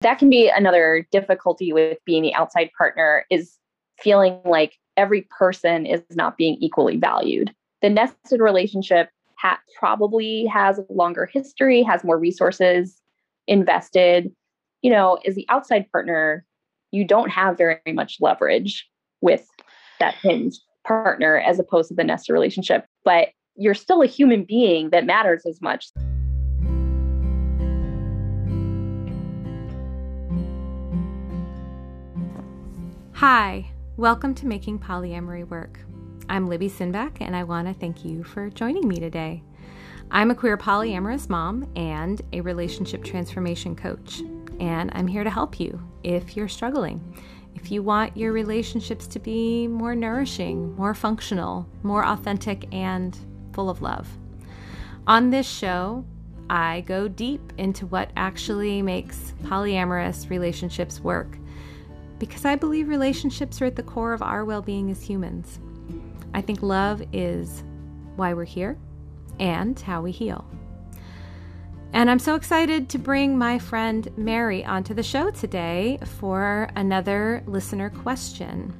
That can be another difficulty with being the outside partner is feeling like every person is not being equally valued. The nested relationship ha- probably has a longer history, has more resources invested. You know, as the outside partner, you don't have very much leverage with that hinge partner as opposed to the nested relationship, but you're still a human being that matters as much. Hi, welcome to Making Polyamory Work. I'm Libby Sinback, and I want to thank you for joining me today. I'm a queer polyamorous mom and a relationship transformation coach, and I'm here to help you if you're struggling. If you want your relationships to be more nourishing, more functional, more authentic, and full of love. On this show, I go deep into what actually makes polyamorous relationships work because I believe relationships are at the core of our well being as humans. I think love is why we're here and how we heal. And I'm so excited to bring my friend Mary onto the show today for another listener question.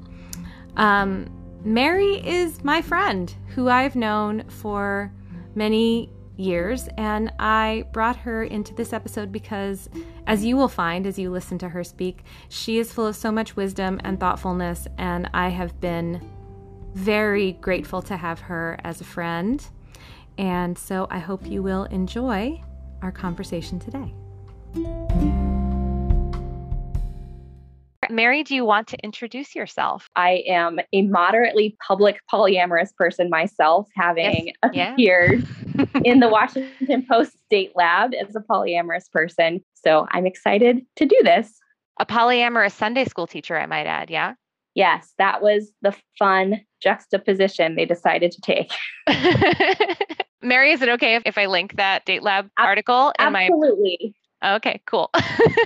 Um, Mary is my friend who I've known for many years, and I brought her into this episode because, as you will find as you listen to her speak, she is full of so much wisdom and thoughtfulness, and I have been very grateful to have her as a friend. And so I hope you will enjoy our conversation today. Mary, do you want to introduce yourself? I am a moderately public polyamorous person myself, having yes. appeared in the Washington Post Date Lab as a polyamorous person. So I'm excited to do this. A polyamorous Sunday school teacher, I might add. Yeah. Yes, that was the fun juxtaposition they decided to take. Mary, is it okay if, if I link that Date Lab article? Absolutely. Okay, cool.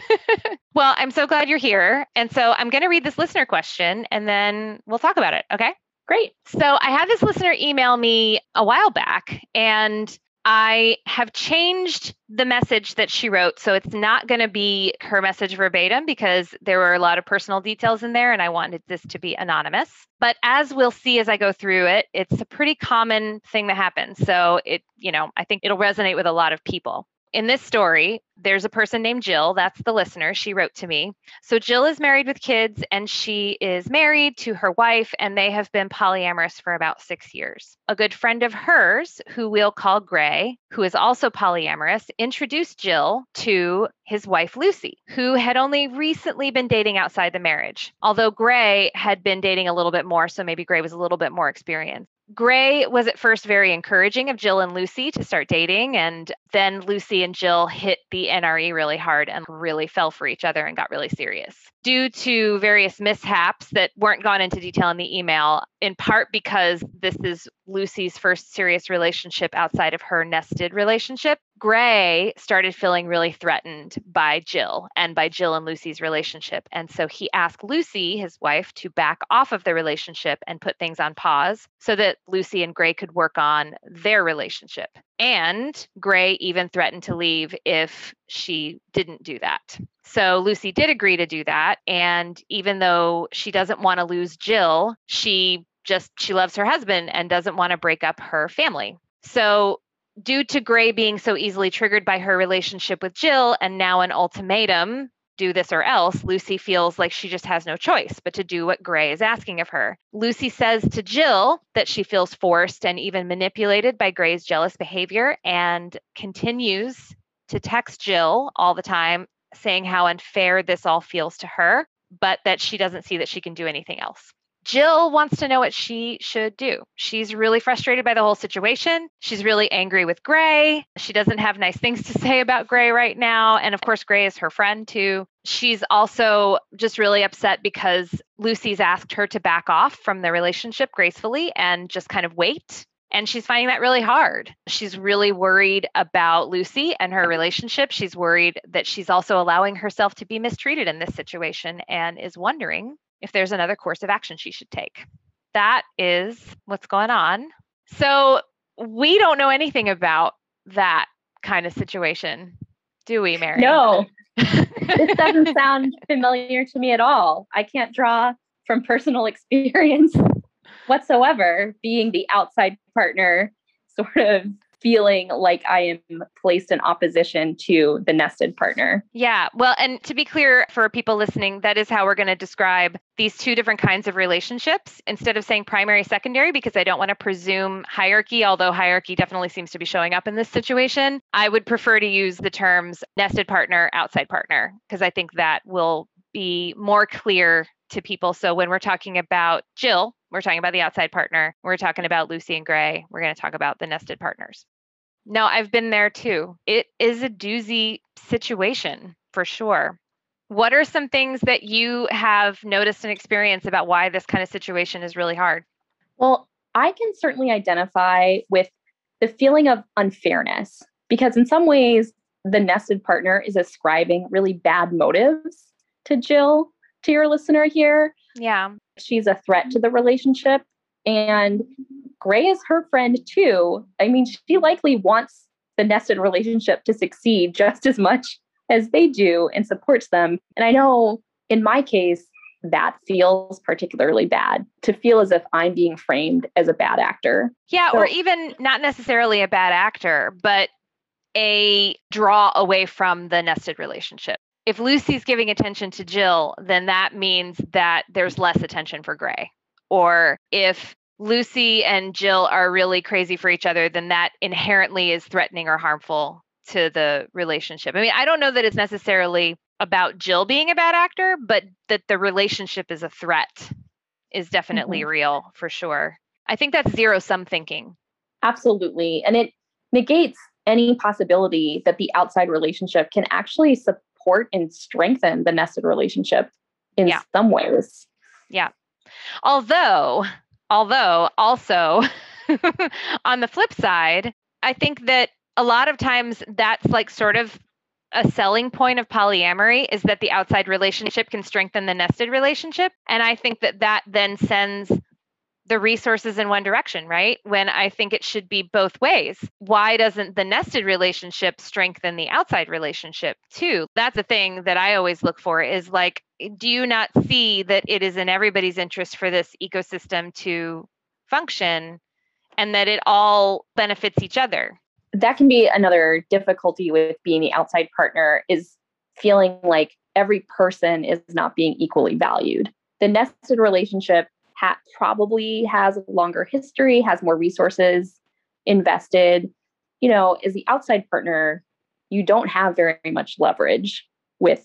well, I'm so glad you're here. And so I'm going to read this listener question and then we'll talk about it. Okay. Great. So I had this listener email me a while back and I have changed the message that she wrote. So it's not going to be her message verbatim because there were a lot of personal details in there and I wanted this to be anonymous. But as we'll see as I go through it, it's a pretty common thing that happens. So it, you know, I think it'll resonate with a lot of people in this story, there's a person named Jill. That's the listener. She wrote to me. So, Jill is married with kids and she is married to her wife, and they have been polyamorous for about six years. A good friend of hers, who we'll call Gray, who is also polyamorous, introduced Jill to his wife, Lucy, who had only recently been dating outside the marriage. Although Gray had been dating a little bit more, so maybe Gray was a little bit more experienced. Gray was at first very encouraging of Jill and Lucy to start dating. And then Lucy and Jill hit the NRE really hard and really fell for each other and got really serious. Due to various mishaps that weren't gone into detail in the email, in part because this is Lucy's first serious relationship outside of her nested relationship, Gray started feeling really threatened by Jill and by Jill and Lucy's relationship. And so he asked Lucy, his wife, to back off of the relationship and put things on pause so that Lucy and Gray could work on their relationship. And Gray even threatened to leave if she didn't do that. So Lucy did agree to do that. And even though she doesn't want to lose Jill, she just she loves her husband and doesn't want to break up her family. So due to Gray being so easily triggered by her relationship with Jill and now an ultimatum, do this or else, Lucy feels like she just has no choice but to do what Gray is asking of her. Lucy says to Jill that she feels forced and even manipulated by Gray's jealous behavior and continues to text Jill all the time saying how unfair this all feels to her, but that she doesn't see that she can do anything else. Jill wants to know what she should do. She's really frustrated by the whole situation. She's really angry with Gray. She doesn't have nice things to say about Gray right now. And of course, Gray is her friend too. She's also just really upset because Lucy's asked her to back off from the relationship gracefully and just kind of wait. And she's finding that really hard. She's really worried about Lucy and her relationship. She's worried that she's also allowing herself to be mistreated in this situation and is wondering if there's another course of action she should take. That is what's going on. So we don't know anything about that kind of situation. Do we, Mary? No. this doesn't sound familiar to me at all. I can't draw from personal experience whatsoever being the outside partner, sort of feeling like I am placed in opposition to the nested partner. Yeah. Well, and to be clear for people listening, that is how we're going to describe these two different kinds of relationships instead of saying primary, secondary, because I don't want to presume hierarchy, although hierarchy definitely seems to be showing up in this situation. I would prefer to use the terms nested partner, outside partner, because I think that will be more clear to people. So when we're talking about Jill, we're talking about the outside partner. We're talking about Lucy and Gray. We're going to talk about the nested partners. No, I've been there too. It is a doozy situation for sure. What are some things that you have noticed and experienced about why this kind of situation is really hard? Well, I can certainly identify with the feeling of unfairness because, in some ways, the nested partner is ascribing really bad motives to Jill, to your listener here. Yeah. She's a threat to the relationship. And Gray is her friend too. I mean, she likely wants the nested relationship to succeed just as much as they do and supports them. And I know in my case, that feels particularly bad to feel as if I'm being framed as a bad actor. Yeah, so, or even not necessarily a bad actor, but a draw away from the nested relationship. If Lucy's giving attention to Jill, then that means that there's less attention for Gray. Or if Lucy and Jill are really crazy for each other, then that inherently is threatening or harmful to the relationship. I mean, I don't know that it's necessarily about Jill being a bad actor, but that the relationship is a threat is definitely mm-hmm. real for sure. I think that's zero sum thinking. Absolutely. And it negates any possibility that the outside relationship can actually support and strengthen the nested relationship in yeah. some ways. Yeah. Although Although, also, on the flip side, I think that a lot of times that's like sort of a selling point of polyamory is that the outside relationship can strengthen the nested relationship. And I think that that then sends the resources in one direction, right? When I think it should be both ways. Why doesn't the nested relationship strengthen the outside relationship too? That's a thing that I always look for is like, do you not see that it is in everybody's interest for this ecosystem to function and that it all benefits each other? That can be another difficulty with being the outside partner is feeling like every person is not being equally valued. The nested relationship ha- probably has a longer history, has more resources invested. You know, as the outside partner, you don't have very much leverage with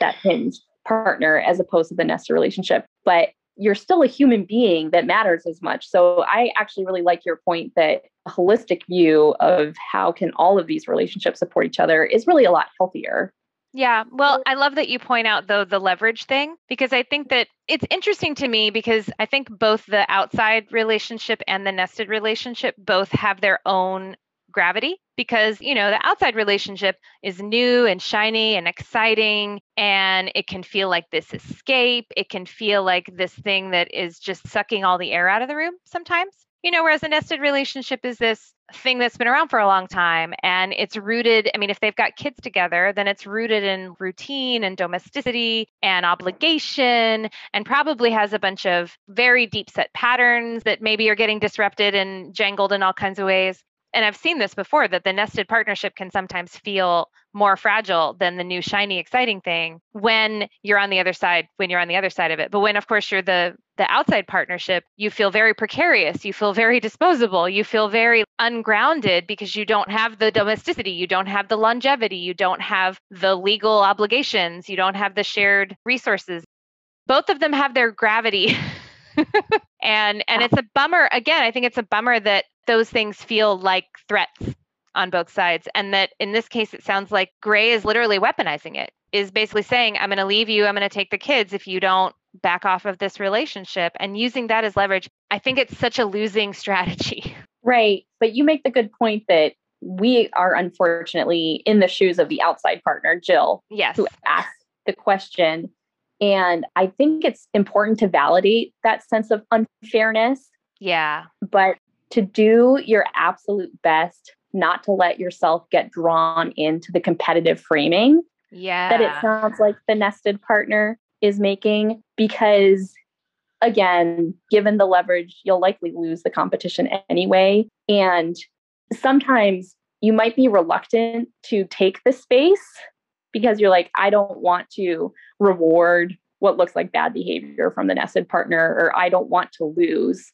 that hinge partner as opposed to the nested relationship. But you're still a human being that matters as much. So I actually really like your point that a holistic view of how can all of these relationships support each other is really a lot healthier yeah. Well, I love that you point out, though, the leverage thing, because I think that it's interesting to me because I think both the outside relationship and the nested relationship both have their own gravity because you know the outside relationship is new and shiny and exciting and it can feel like this escape it can feel like this thing that is just sucking all the air out of the room sometimes you know whereas a nested relationship is this thing that's been around for a long time and it's rooted i mean if they've got kids together then it's rooted in routine and domesticity and obligation and probably has a bunch of very deep set patterns that maybe are getting disrupted and jangled in all kinds of ways and I've seen this before that the nested partnership can sometimes feel more fragile than the new shiny exciting thing when you're on the other side when you're on the other side of it. But when of course you're the the outside partnership you feel very precarious you feel very disposable you feel very ungrounded because you don't have the domesticity you don't have the longevity you don't have the legal obligations you don't have the shared resources. Both of them have their gravity. And and it's a bummer again i think it's a bummer that those things feel like threats on both sides and that in this case it sounds like gray is literally weaponizing it is basically saying i'm going to leave you i'm going to take the kids if you don't back off of this relationship and using that as leverage i think it's such a losing strategy right but you make the good point that we are unfortunately in the shoes of the outside partner jill yes who asked the question and I think it's important to validate that sense of unfairness. Yeah. But to do your absolute best not to let yourself get drawn into the competitive framing yeah. that it sounds like the nested partner is making because again given the leverage you'll likely lose the competition anyway and sometimes you might be reluctant to take the space because you're like i don't want to reward what looks like bad behavior from the nested partner or i don't want to lose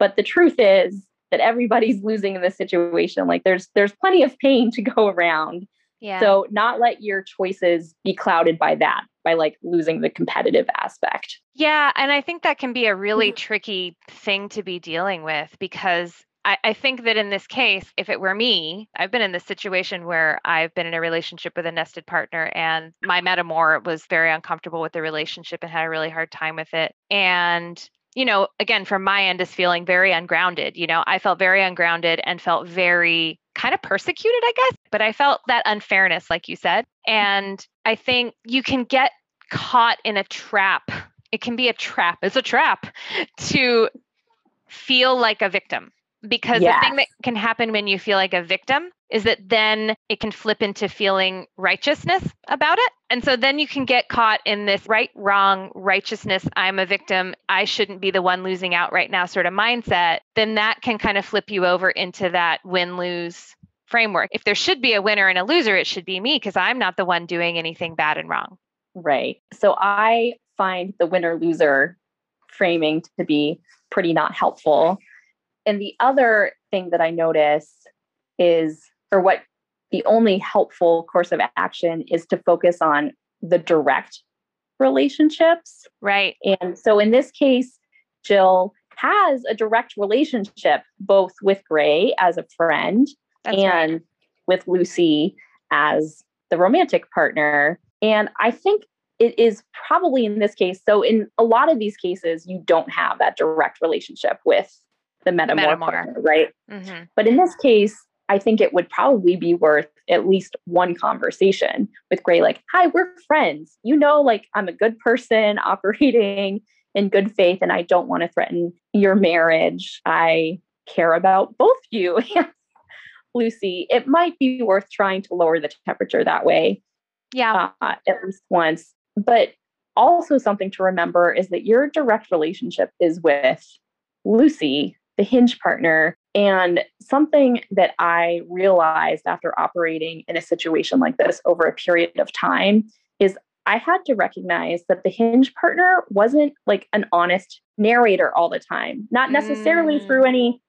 but the truth is that everybody's losing in this situation like there's there's plenty of pain to go around yeah. so not let your choices be clouded by that by like losing the competitive aspect yeah and i think that can be a really mm-hmm. tricky thing to be dealing with because I, I think that in this case, if it were me, I've been in this situation where I've been in a relationship with a nested partner, and my metamour was very uncomfortable with the relationship and had a really hard time with it. And you know, again, from my end, is feeling very ungrounded. You know, I felt very ungrounded and felt very kind of persecuted, I guess, but I felt that unfairness, like you said. And I think you can get caught in a trap. It can be a trap. It's a trap to feel like a victim. Because Yes. the thing that can happen when you feel like a victim is that then it can flip into feeling righteousness about it. And so then you can get caught in this right, wrong, righteousness, I'm a victim, I shouldn't be the one losing out right now sort of mindset. Then that can kind of flip you over into that win lose framework. If there should be a winner and a loser, it should be me because I'm not the one doing anything bad and wrong. Right. So I find the winner loser framing to be pretty not helpful. And the other thing that I notice is, or what the only helpful course of action is to focus on the direct relationships. Right. And so in this case, Jill has a direct relationship both with Gray as a friend That's and right. with Lucy as the romantic partner. And I think it is probably in this case. So, in a lot of these cases, you don't have that direct relationship with the metamorph, Metamour. right? Mhm. But in this case, I think it would probably be worth at least one conversation with Gray, like, hi, we're friends. You know, like, I'm a good person operating in good faith, and I don't want to threaten your marriage. I care about both you Lucy. It might be worth trying to lower the temperature that way Yeah. uh, at least once. But also, something to remember is that your direct relationship is with Lucy, the hinge partner. And something that I realized after operating in a situation like this over a period of time is I had to recognize that the hinge partner wasn't like an honest narrator all the time, not necessarily Mm. through any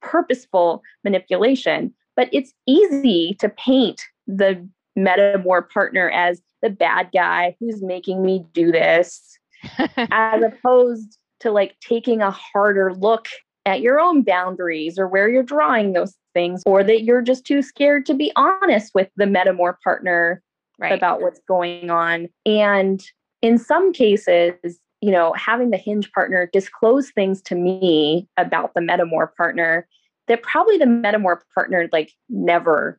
purposeful manipulation, but it's easy to paint the metamour partner as the bad guy who's making me do this, as opposed to like taking a harder look at your own boundaries or where you're drawing those things, or that you're just too scared to be honest with the metamour partner right. about what's going on. And in some cases, you know, having the hinge partner disclose things to me about the metamour partner that probably the metamour partner like never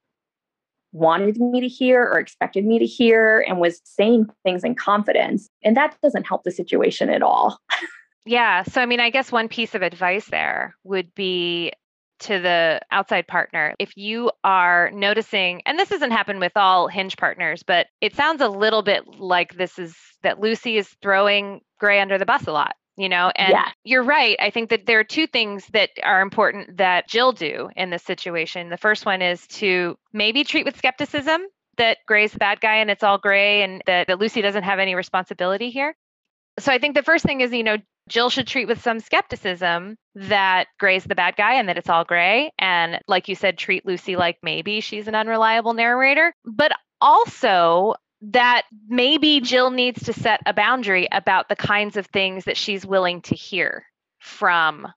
wanted me to hear or expected me to hear and was saying things in confidence. And that doesn't help the situation at all. Yeah. So, I mean, I guess one piece of advice there would be to the outside partner. If you are noticing, and this doesn't happen with all hinge partners, but it sounds a little bit like this is that Lucy is throwing Gray under the bus a lot. You know, and Yeah. you're right. I think that there are two things that are important that Jill do in this situation. The first one is to maybe treat with skepticism that Gray's the bad guy and it's all Gray and that, that Lucy doesn't have any responsibility here. So I think the first thing is, you know, Jill should treat with some skepticism that Gray's the bad guy and that it's all Gray. And like you said, treat Lucy like maybe she's an unreliable narrator, but also that maybe Jill needs to set a boundary about the kinds of things that she's willing to hear from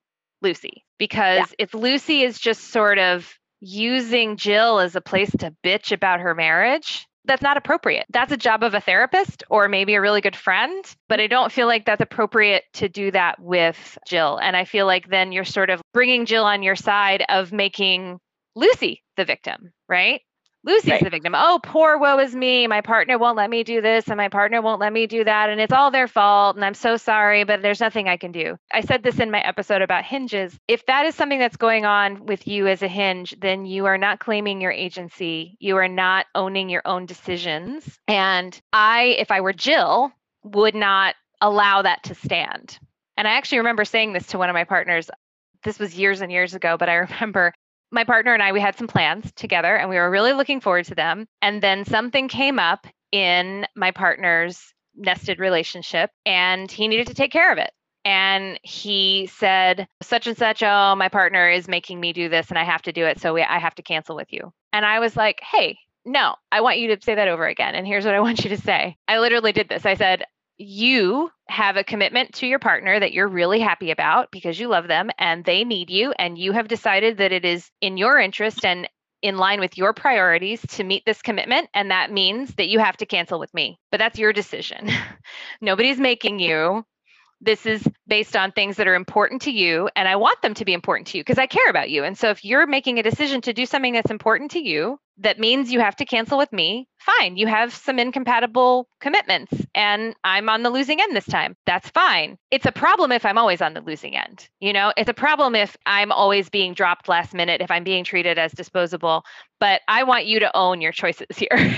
Lucy. Because if Lucy is just sort of using Jill as a place to bitch about her marriage, that's not appropriate. That's a job of a therapist or maybe a really good friend, but I don't feel like that's appropriate to do that with Jill. And I feel like then you're sort of bringing Jill on your side of making Lucy the victim, right? Lucy's Right. the victim. Oh, poor woe is me. My partner won't let me do this and my partner won't let me do that. And it's all their fault. And I'm so sorry, but there's nothing I can do. I said this in my episode about hinges. If that is something that's going on with you as a hinge, then you are not claiming your agency. You are not owning your own decisions. And I, if I were Jill, would not allow that to stand. And I actually remember saying this to one of my partners. This was years and years ago, but I remember my partner and I, we had some plans together and we were really looking forward to them. And then something came up in my partner's nested relationship and he needed to take care of it. And he said, such and such, oh, my partner is making me do this and I have to do it. So we, I have to cancel with you. And I was like, hey, no, I want you to say that over again. And here's what I want you to say. I literally did this. I said, you have a commitment to your partner that you're really happy about because you love them and they need you and you have decided that it is in your interest and in line with your priorities to meet this commitment and that means that you have to cancel with me. But that's your decision. Nobody's making you this is based on things that are important to you and i want them to be important to you because i care about you. And so if you're making a decision to do something that's important to you that means you have to cancel with me fine. You have some incompatible commitments and i'm on the losing end this time. That's fine. It's a problem if i'm always on the losing end you know? It's a problem if i'm always being dropped last minute if i'm being treated as disposable. But i want you to own your choices here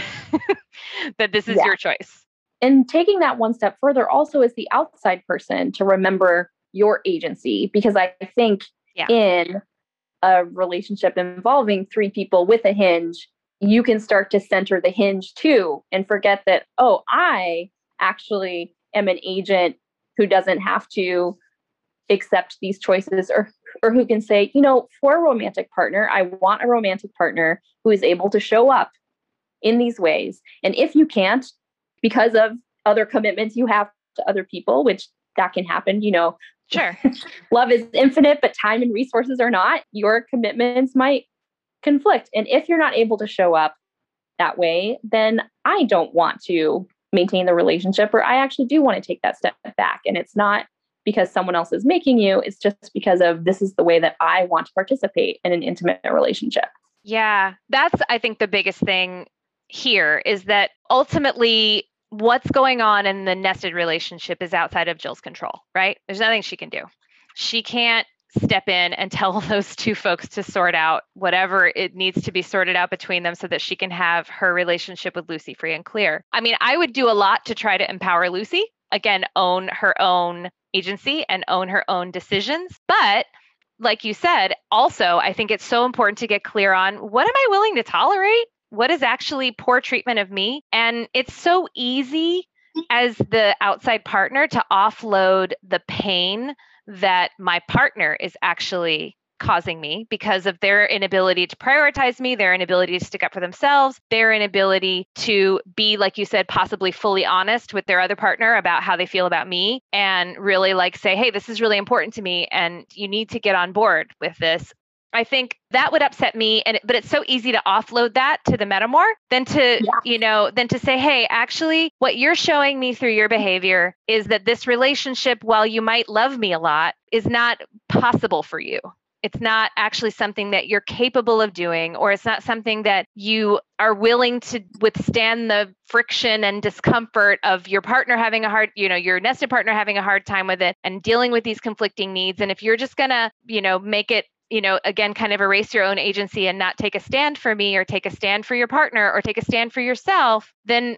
that this is Yeah. your choice and taking that one step further also is the outside person to remember your agency because i think Yeah. in a relationship involving three people with a hinge you can start to center the hinge too and forget that oh i actually am an agent who doesn't have to accept these choices or or who can say you know for a romantic partner i want a romantic partner who is able to show up in these ways and if you can't because of other commitments you have to other people, which that can happen. You know, sure love is infinite, but time and resources are not. Your commitments might conflict. And if you're not able to show up that way, then I don't want to maintain the relationship, or I actually do want to take that step back. And it's not because someone else is making you, it's just because of this is the way that I want to participate in an intimate relationship. Yeah, that's I think the biggest thing here is that ultimately what's going on in the nested relationship is outside of Jill's control, right? There's nothing she can do. She can't step in and tell those two folks to sort out whatever it needs to be sorted out between them so that she can have her relationship with Lucy free and clear. I mean, I would do a lot to try to empower Lucy, again, own her own agency and own her own decisions, but like you said, also, I think it's so important to get clear on what am I willing to tolerate? What is actually poor treatment of me? And it's so easy mm-hmm. as the outside partner to offload the pain that my partner is actually causing me because of their inability to prioritize me, their inability to stick up for themselves, their inability to be, like you said, possibly fully honest with their other partner about how they feel about me and really like say, hey, this is really important to me and you need to get on board with this. I think that would upset me and but it's so easy to offload that to the metamour than to Yeah. you know than to say hey actually what you're showing me through your behavior is that this relationship while you might love me a lot is not possible for you it's not actually something that you're capable of doing or it's not something that you are willing to withstand the friction and discomfort of your partner having a hard you know your nested partner having a hard time with it and dealing with these conflicting needs and if you're just going to you know make it you know again kind of erase your own agency and not take a stand for me or take a stand for your partner or take a stand for yourself then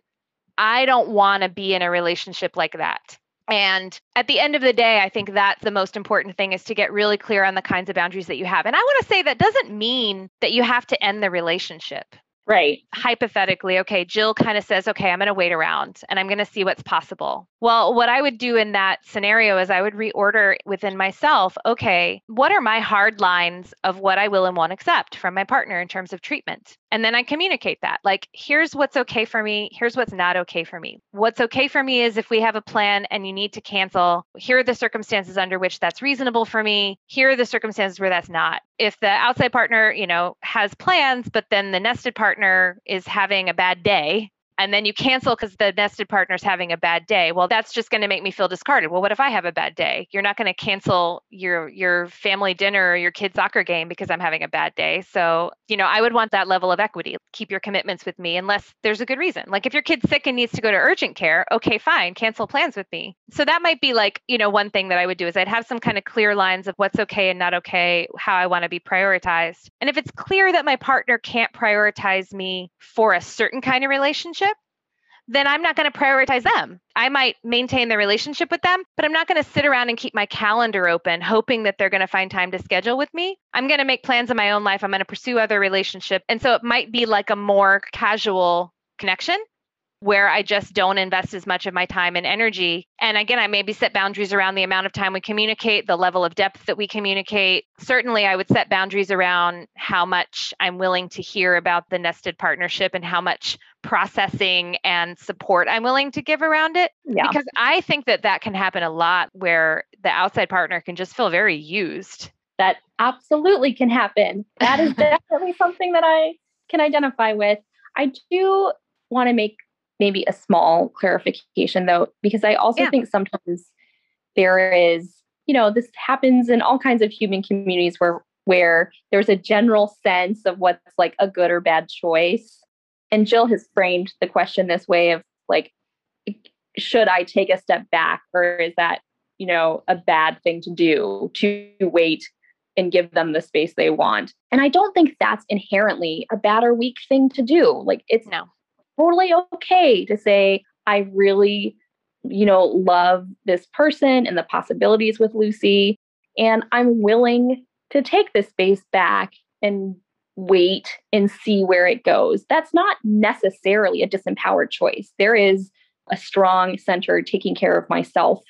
i don't want to be in a relationship like that and at the end of the day, I think that's the most important thing is to get really clear on the kinds of boundaries that you have. And I want to say that doesn't mean that you have to end the relationship. Right. Hypothetically, okay, Jill kind of says, okay, I'm going to wait around and I'm going to see what's possible. Well, what I would do in that scenario is I would reorder within myself, okay, what are my hard lines of what I will and won't accept from my partner in terms of treatment? And then I communicate that. Like, here's what's okay for me. Here's what's not okay for me. What's okay for me is if we have a plan and you need to cancel, here are the circumstances under which that's reasonable for me. Here are the circumstances where that's not. If the outside partner, you know, has plans, but then the nested partner is having a bad day, and then you cancel because the nested partner's having a bad day. Well that's just going to make me feel discarded. Well what if i have a bad day? You're not going to cancel your your family dinner or your kid's soccer game because i'm having a bad day. So you know i would want that level of equity. Keep your commitments with me unless there's a good reason. Like if your kid's sick and needs to go to urgent care okay fine cancel plans with me. So that might be like you know one thing that i would do is i'd have some kind of clear lines of what's okay and not okay how i want to be prioritized. And if it's clear that my partner can't prioritize me for a certain kind of relationship then I'm not going to prioritize them. I might maintain the relationship with them, but I'm not going to sit around and keep my calendar open hoping that they're going to find time to schedule with me. I'm going to make plans in my own life. I'm going to pursue other relationships. And so it might be like a more casual connection where I just don't invest as much of my time and energy. And again, I maybe set boundaries around the amount of time we communicate, the level of depth that we communicate. Certainly, I would set boundaries around how much I'm willing to hear about the nested partnership and how much processing and support I'm willing to give around it. Yeah. Because I think that that can happen a lot where the outside partner can just feel very used. That absolutely can happen. That is definitely something that I can identify with. I do want to make maybe a small clarification though, because I also yeah. think sometimes there is, you know, this happens in all kinds of human communities where where there's a general sense of what's like a good or bad choice. And Jill has framed the question this way of like, should I take a step back or is that, you know, a bad thing to do to wait and give them the space they want? And I don't think that's inherently a bad or weak thing to do. Like it's no totally okay to say, I really, you know, love this person and the possibilities with Lucy. And I'm willing to take this space back and wait and see where it goes. That's not necessarily a disempowered choice. There is a strong, centered, taking care of myself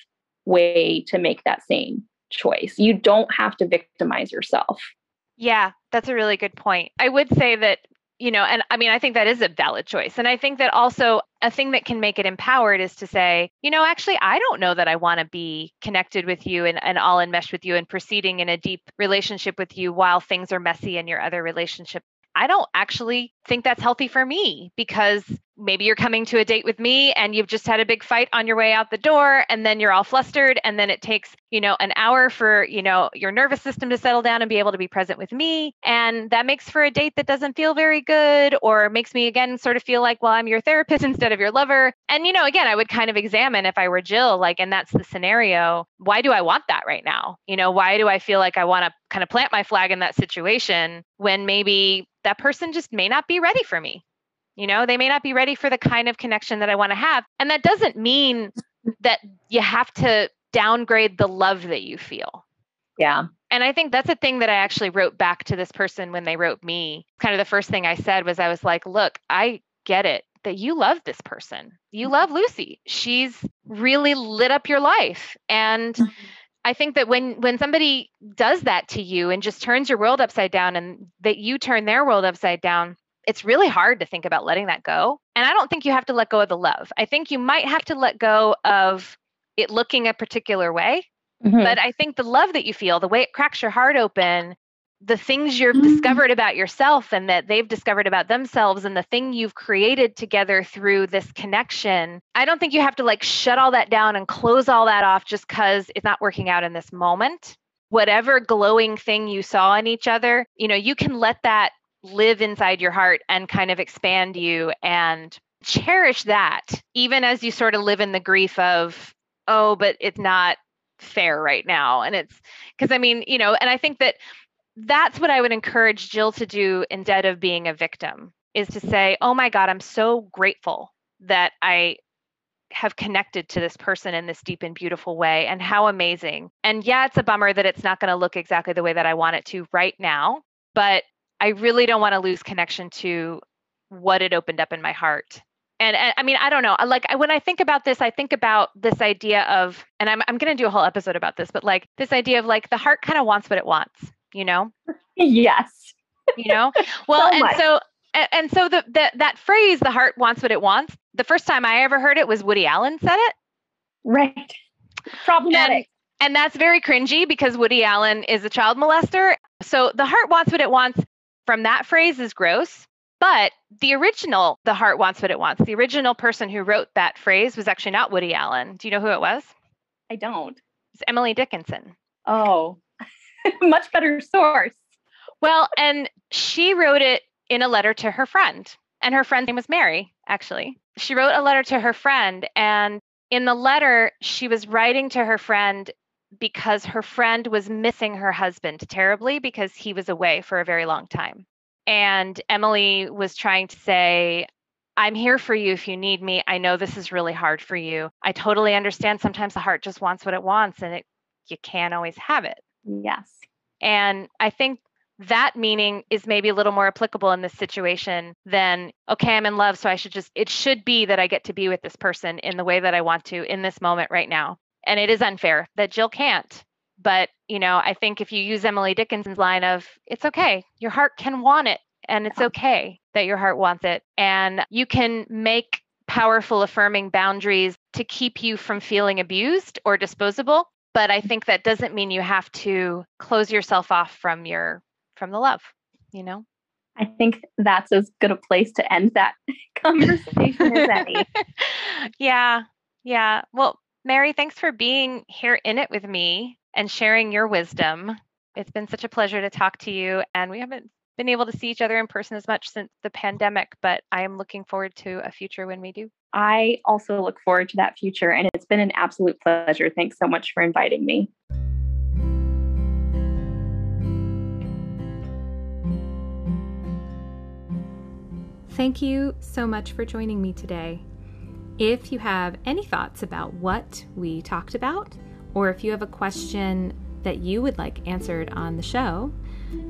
way to make that same choice. You don't have to victimize yourself. Yeah, that's a really good point. I would say that you know, and I mean, I think that is a valid choice. And I think that also a thing that can make it empowered is to say, you know, actually, I don't know that I want to be connected with you and, and all enmeshed with you and proceeding in a deep relationship with you while things are messy in your other relationship. I don't actually think that's healthy for me because maybe you're coming to a date with me and you've just had a big fight on your way out the door and then you're all flustered and then it takes you know an hour for you know your nervous system to settle down and be able to be present with me. And that makes for a date that doesn't feel very good or makes me again sort of feel like well i'm your therapist instead of your lover. And you know again i would kind of examine if i were jill like and that's the scenario. Why do i want that right now? You know why do i feel like i want to kind of plant my flag in that situation when maybe that person just may not be ready for me you know, they may not be ready for the kind of connection that I want to have. And that doesn't mean that you have to downgrade the love that you feel. Yeah. And I think that's a thing that I actually wrote back to this person when they wrote me. Kind of the first thing I said was I was like, look, I get it that you love this person. You love Lucy. She's really lit up your life. And mm-hmm. I think that when when somebody does that to you and just turns your world upside down and that you turn their world upside down, it's really hard to think about letting that go. And I don't think you have to let go of the love. I think you might have to let go of it looking a particular way. Mm-hmm. But I think the love that you feel, the way it cracks your heart open, the things you've mm-hmm. discovered about yourself and that they've discovered about themselves, and the thing you've created together through this connection, I don't think you have to like shut all that down and close all that off just because it's not working out in this moment. Whatever glowing thing you saw in each other, you know, you can let that live inside your heart and kind of expand you and cherish that, even as you sort of live in the grief of, oh, but it's not fair right now. And it's because I mean, you know, and I think that that's what I would encourage Jill to do instead of being a victim is to say, oh my God, I'm so grateful that I have connected to this person in this deep and beautiful way and how amazing. And yeah, it's a bummer that it's not going to look exactly the way that I want it to right now, but I really don't want to lose connection to what it opened up in my heart. And, and I mean, I don't know. Like when I think about this, I think about this idea of, and I'm I'm going to do a whole episode about this, but like this idea of like the heart kind of wants what it wants, you know? Yes. You know. Well, so and much. so and, and so the, the that phrase, the heart wants what it wants. The first time I ever heard it was Woody Allen said it. Right. Problematic. And, and that's very cringy because Woody Allen is a child molester. So the heart wants what it wants from that phrase is gross. But the original, The Heart Wants What It Wants, the original person who wrote that phrase was actually not Woody Allen. Do you know who it was? I don't. It's Emily Dickinson. Oh, much better source. Well, and she wrote it in a letter to her friend, and her friend's name was Mary, actually. She wrote a letter to her friend, and in the letter, she was writing to her friend because her friend was missing her husband terribly because he was away for a very long time. And Emily was trying to say, I'm here for you if you need me. I know this is really hard for you. I totally understand sometimes the heart just wants what it wants and it you can't always have it. Yes. And I think that meaning is maybe a little more applicable in this situation than okay i'm in love so i should just it should be that i get to be with this person in the way that i want to in this moment right now and it is unfair that jill can't but you know i think if you use emily dickinson's line of it's okay your heart can want it and it's okay that your heart wants it and you can make powerful affirming boundaries to keep you from feeling abused or disposable but i think that doesn't mean you have to close yourself off from your from the love, you know? I think that's as good a place to end that conversation as any. yeah. Yeah. Well, Mary, thanks for being here in it with me and sharing your wisdom. It's been such a pleasure to talk to you. And we haven't been able to see each other in person as much since the pandemic, but I am looking forward to a future when we do. I also look forward to that future. And it's been an absolute pleasure. Thanks so much for inviting me. Thank you so much for joining me today. If you have any thoughts about what we talked about, or if you have a question that you would like answered on the show,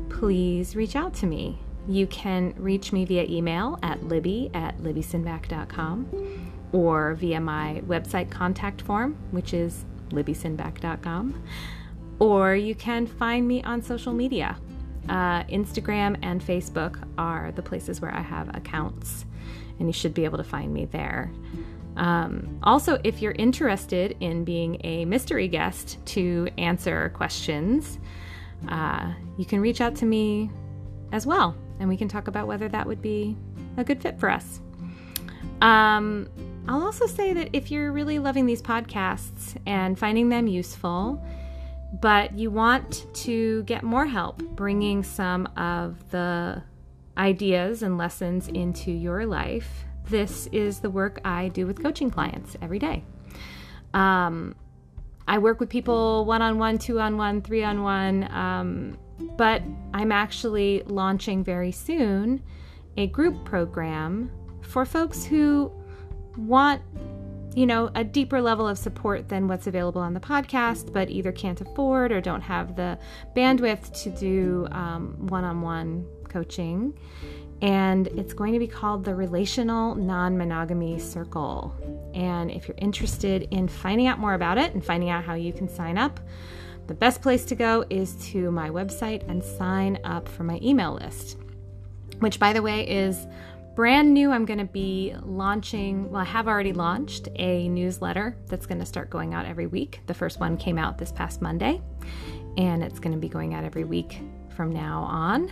please reach out to me. You can reach me via email at libby at libbysinback.com or via my website contact form, which is libbysinback.com, or you can find me on social media. Uh, Instagram and Facebook are the places where I have accounts, and you should be able to find me there. Um, also, if you're interested in being a mystery guest to answer questions, uh, you can reach out to me as well, and we can talk about whether that would be a good fit for us. Um, I'll also say that if you're really loving these podcasts and finding them useful, but you want to get more help bringing some of the ideas and lessons into your life, this is the work I do with coaching clients every day. Um, I work with people one on one, two on one, three on one, um, but I'm actually launching very soon a group program for folks who want you know, a deeper level of support than what's available on the podcast, but either can't afford or don't have the bandwidth to do one on one coaching. And it's going to be called the Relational Non Monogamy Circle. And if you're interested in finding out more about it and finding out how you can sign up, the best place to go is to my website and sign up for my email list, which, by the way, is brand new, I'm going to be launching, well, I have already launched a newsletter that's going to start going out every week. The first one came out this past Monday, and it's going to be going out every week from now on.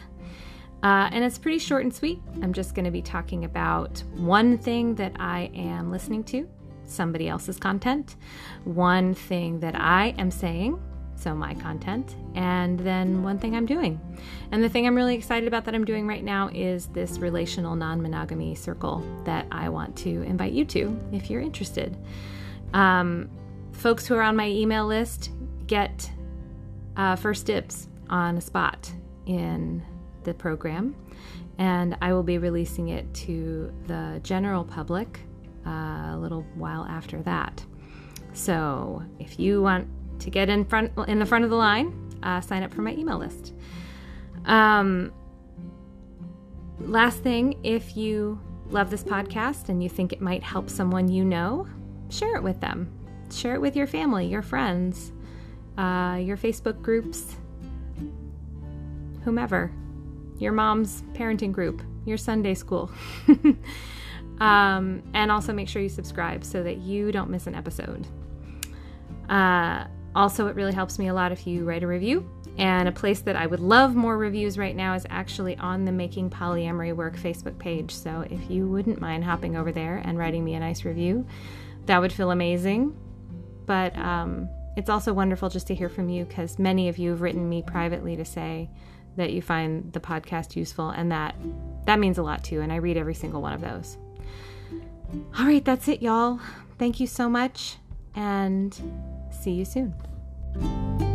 Uh, and it's pretty short and sweet. I'm just going to be talking about one thing that I am listening to, somebody else's content, one thing that I am saying so my content, and then one thing I'm doing. And the thing I'm really excited about that I'm doing right now is this relational non monogamy circle that I want to invite you to if you're interested. Um, folks who are on my email list get uh, first dibs on a spot in the program, and I will be releasing it to the general public uh, a little while after that. So if you want to get in front in the front of the line, uh, sign up for my email list. Um, last thing, if you love this podcast and you think it might help someone you know, share it with them. Share it with your family, your friends, uh, your Facebook groups, whomever, your mom's parenting group, your Sunday school. um, and also make sure you subscribe so that you don't miss an episode. Uh, also, it really helps me a lot if you write a review And a place that I would love more reviews right now is actually on the Making Polyamory Work Facebook page. So if you wouldn't mind hopping over there and writing me a nice review, that would feel amazing. But um, it's also wonderful just to hear from you because many of you have written me privately to say that you find the podcast useful, and that that means a lot too. And I read every single one of those. All right, that's it, y'all. Thank you so much, and see you soon.